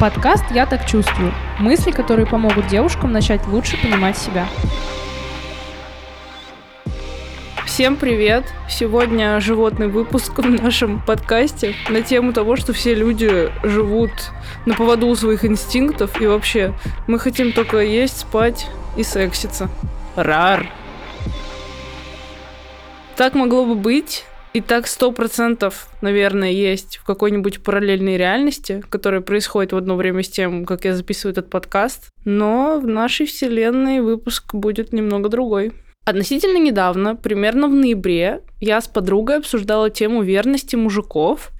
Подкаст «Я так чувствую». Мысли, которые помогут девушкам начать лучше понимать себя. Всем привет! Сегодня животный выпуск в нашем подкасте на тему того, что все люди живут на поводу своих инстинктов. И вообще, мы хотим только есть, спать и секситься. Рар! Так могло бы быть, и так сто процентов, наверное, есть в какой-нибудь параллельной реальности, которая происходит в одно время с тем, как я записываю этот подкаст. Но в нашей вселенной выпуск будет немного другой. Относительно недавно, примерно в ноябре, я с подругой обсуждала тему верности мужиков,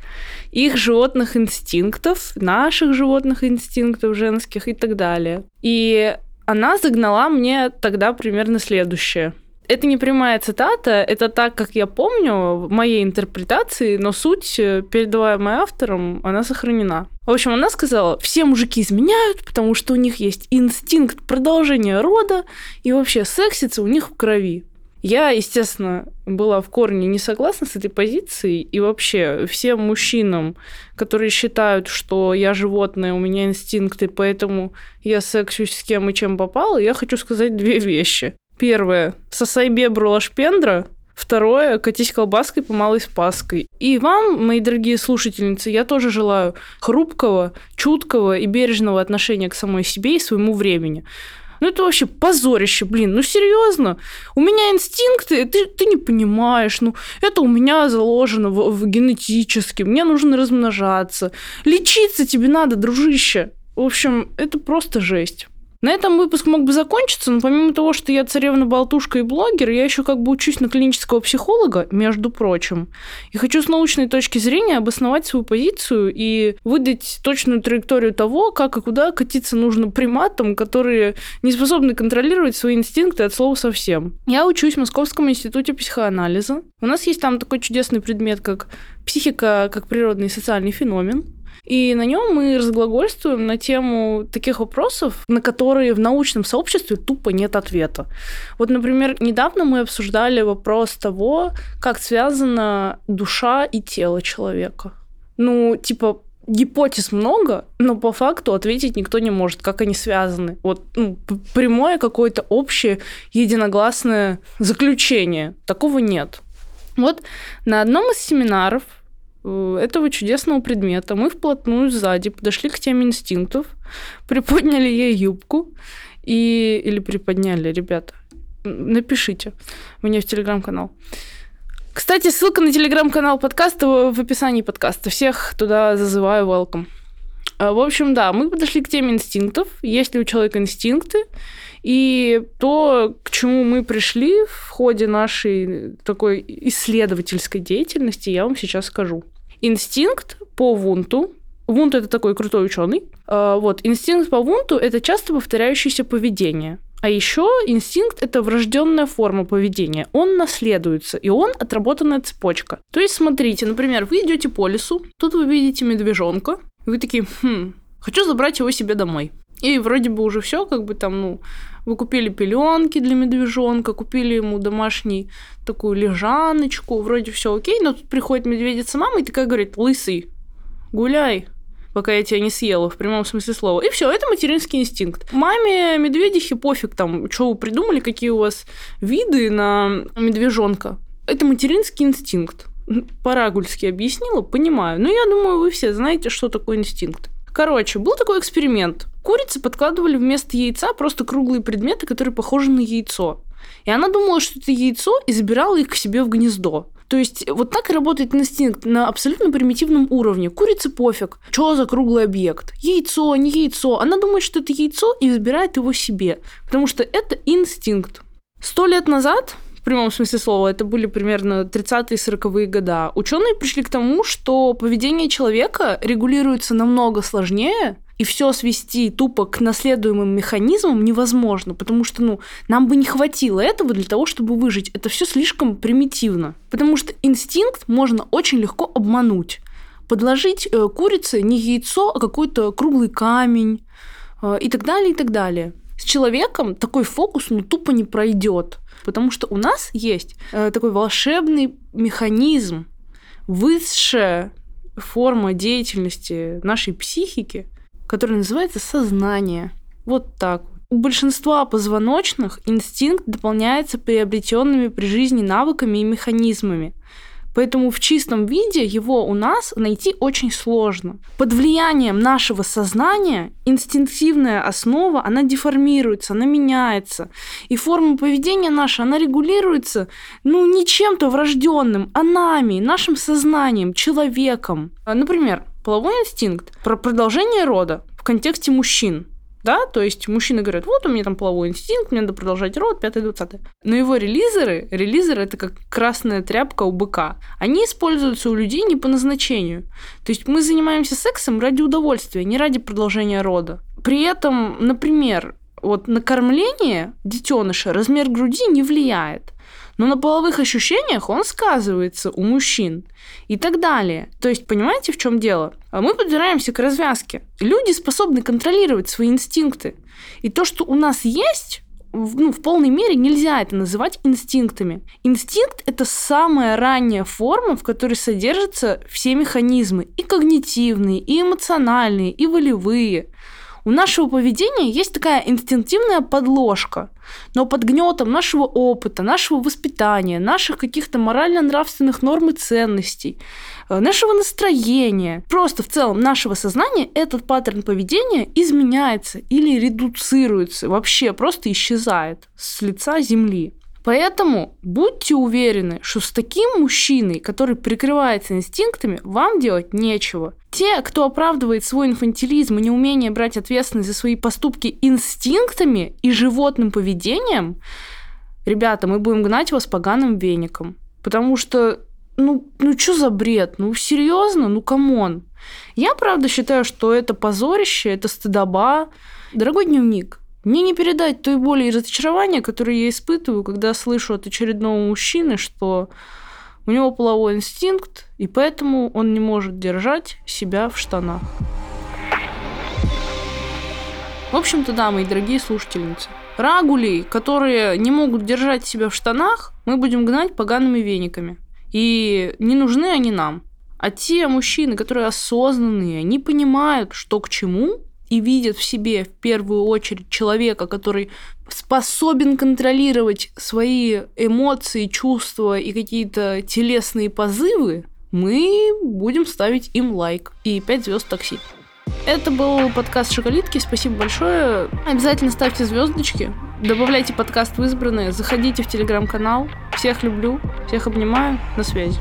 их животных инстинктов, наших животных инстинктов женских и так далее. И она загнала мне тогда примерно следующее – это не прямая цитата, это так, как я помню, в моей интерпретации, но суть, э, передаваемая автором, она сохранена. В общем, она сказала, все мужики изменяют, потому что у них есть инстинкт продолжения рода, и вообще сексится у них в крови. Я, естественно, была в корне не согласна с этой позицией, и вообще всем мужчинам, которые считают, что я животное, у меня инстинкты, поэтому я сексюсь с кем и чем попало, я хочу сказать две вещи. Первое. Сосай бебру лашпендра. Второе. Катись колбаской по малой спаской. И вам, мои дорогие слушательницы, я тоже желаю хрупкого, чуткого и бережного отношения к самой себе и своему времени. Ну это вообще позорище, блин, ну серьезно. У меня инстинкты, ты, ты не понимаешь, ну это у меня заложено в, в генетически, мне нужно размножаться. Лечиться тебе надо, дружище. В общем, это просто жесть. На этом выпуск мог бы закончиться, но помимо того, что я царевна-болтушка и блогер, я еще как бы учусь на клинического психолога, между прочим. И хочу с научной точки зрения обосновать свою позицию и выдать точную траекторию того, как и куда катиться нужно приматам, которые не способны контролировать свои инстинкты от слова совсем. Я учусь в Московском институте психоанализа. У нас есть там такой чудесный предмет, как психика как природный социальный феномен. И на нем мы разглагольствуем на тему таких вопросов, на которые в научном сообществе тупо нет ответа. Вот, например, недавно мы обсуждали вопрос того, как связана душа и тело человека. Ну, типа, гипотез много, но по факту ответить никто не может, как они связаны. Вот ну, прямое какое-то общее единогласное заключение. Такого нет. Вот на одном из семинаров этого чудесного предмета мы вплотную сзади подошли к теме инстинктов, приподняли ей юбку и... Или приподняли, ребята. Напишите мне в телеграм-канал. Кстати, ссылка на телеграм-канал подкаста в описании подкаста. Всех туда зазываю, welcome. А, в общем, да, мы подошли к теме инстинктов. Есть ли у человека инстинкты? И то, к чему мы пришли в ходе нашей такой исследовательской деятельности, я вам сейчас скажу. Инстинкт по Вунту Вунт это такой крутой ученый. А, вот, инстинкт по Вунту это часто повторяющееся поведение. А еще инстинкт – это врожденная форма поведения. Он наследуется, и он отработанная цепочка. То есть, смотрите, например, вы идете по лесу, тут вы видите медвежонка, и вы такие, хм, хочу забрать его себе домой. И вроде бы уже все, как бы там, ну, вы купили пеленки для медвежонка, купили ему домашний такую лежаночку, вроде все окей, но тут приходит медведица мама и такая говорит, лысый, гуляй, пока я тебя не съела, в прямом смысле слова. И все, это материнский инстинкт. Маме медведихи пофиг там, что вы придумали, какие у вас виды на медвежонка. Это материнский инстинкт. Парагульски объяснила, понимаю. Но я думаю, вы все знаете, что такое инстинкт. Короче, был такой эксперимент. Курицы подкладывали вместо яйца просто круглые предметы, которые похожи на яйцо. И она думала, что это яйцо, и забирала их к себе в гнездо. То есть вот так и работает инстинкт на абсолютно примитивном уровне. Курице пофиг, что за круглый объект. Яйцо, не яйцо. Она думает, что это яйцо и забирает его себе. Потому что это инстинкт. Сто лет назад прямом смысле слова, это были примерно 30-е 40-е года, ученые пришли к тому, что поведение человека регулируется намного сложнее, и все свести тупо к наследуемым механизмам невозможно, потому что, ну, нам бы не хватило этого для того, чтобы выжить. Это все слишком примитивно. Потому что инстинкт можно очень легко обмануть. Подложить э, курице не яйцо, а какой-то круглый камень э, и так далее, и так далее. С человеком такой фокус ну тупо не пройдет, потому что у нас есть э, такой волшебный механизм, высшая форма деятельности нашей психики, который называется сознание. Вот так. У большинства позвоночных инстинкт дополняется приобретенными при жизни навыками и механизмами. Поэтому в чистом виде его у нас найти очень сложно. Под влиянием нашего сознания инстинктивная основа, она деформируется, она меняется. И форма поведения наша, она регулируется, ну, не чем-то врожденным, а нами, нашим сознанием, человеком. Например, половой инстинкт про продолжение рода в контексте мужчин да, то есть мужчины говорят, вот у меня там половой инстинкт, мне надо продолжать род, 5-20. Но его релизеры, релизеры это как красная тряпка у быка, они используются у людей не по назначению. То есть мы занимаемся сексом ради удовольствия, не ради продолжения рода. При этом, например, вот на кормление детеныша размер груди не влияет но на половых ощущениях он сказывается у мужчин и так далее. То есть, понимаете, в чем дело? А мы подбираемся к развязке. Люди способны контролировать свои инстинкты. И то, что у нас есть, ну, в полной мере нельзя это называть инстинктами. Инстинкт – это самая ранняя форма, в которой содержатся все механизмы, и когнитивные, и эмоциональные, и волевые. У нашего поведения есть такая инстинктивная подложка, но под гнетом нашего опыта, нашего воспитания, наших каких-то морально-нравственных норм и ценностей, э, нашего настроения, просто в целом нашего сознания этот паттерн поведения изменяется или редуцируется, вообще просто исчезает с лица Земли. Поэтому будьте уверены, что с таким мужчиной, который прикрывается инстинктами, вам делать нечего. Те, кто оправдывает свой инфантилизм и неумение брать ответственность за свои поступки инстинктами и животным поведением, ребята, мы будем гнать вас поганым веником. Потому что, ну, ну что за бред? Ну, серьезно? Ну, come on. Я, правда, считаю, что это позорище, это стыдоба. Дорогой дневник, мне не передать той боли и разочарования, которые я испытываю, когда слышу от очередного мужчины, что у него половой инстинкт, и поэтому он не может держать себя в штанах. В общем-то, да, мои дорогие слушательницы. Рагулей, которые не могут держать себя в штанах, мы будем гнать погаными вениками. И не нужны они нам. А те мужчины, которые осознанные, они понимают, что к чему, и видят в себе в первую очередь человека, который способен контролировать свои эмоции, чувства и какие-то телесные позывы, мы будем ставить им лайк и 5 звезд такси. Это был подкаст Шоколитки. Спасибо большое. Обязательно ставьте звездочки. Добавляйте подкаст в избранные. Заходите в телеграм-канал. Всех люблю. Всех обнимаю. На связи.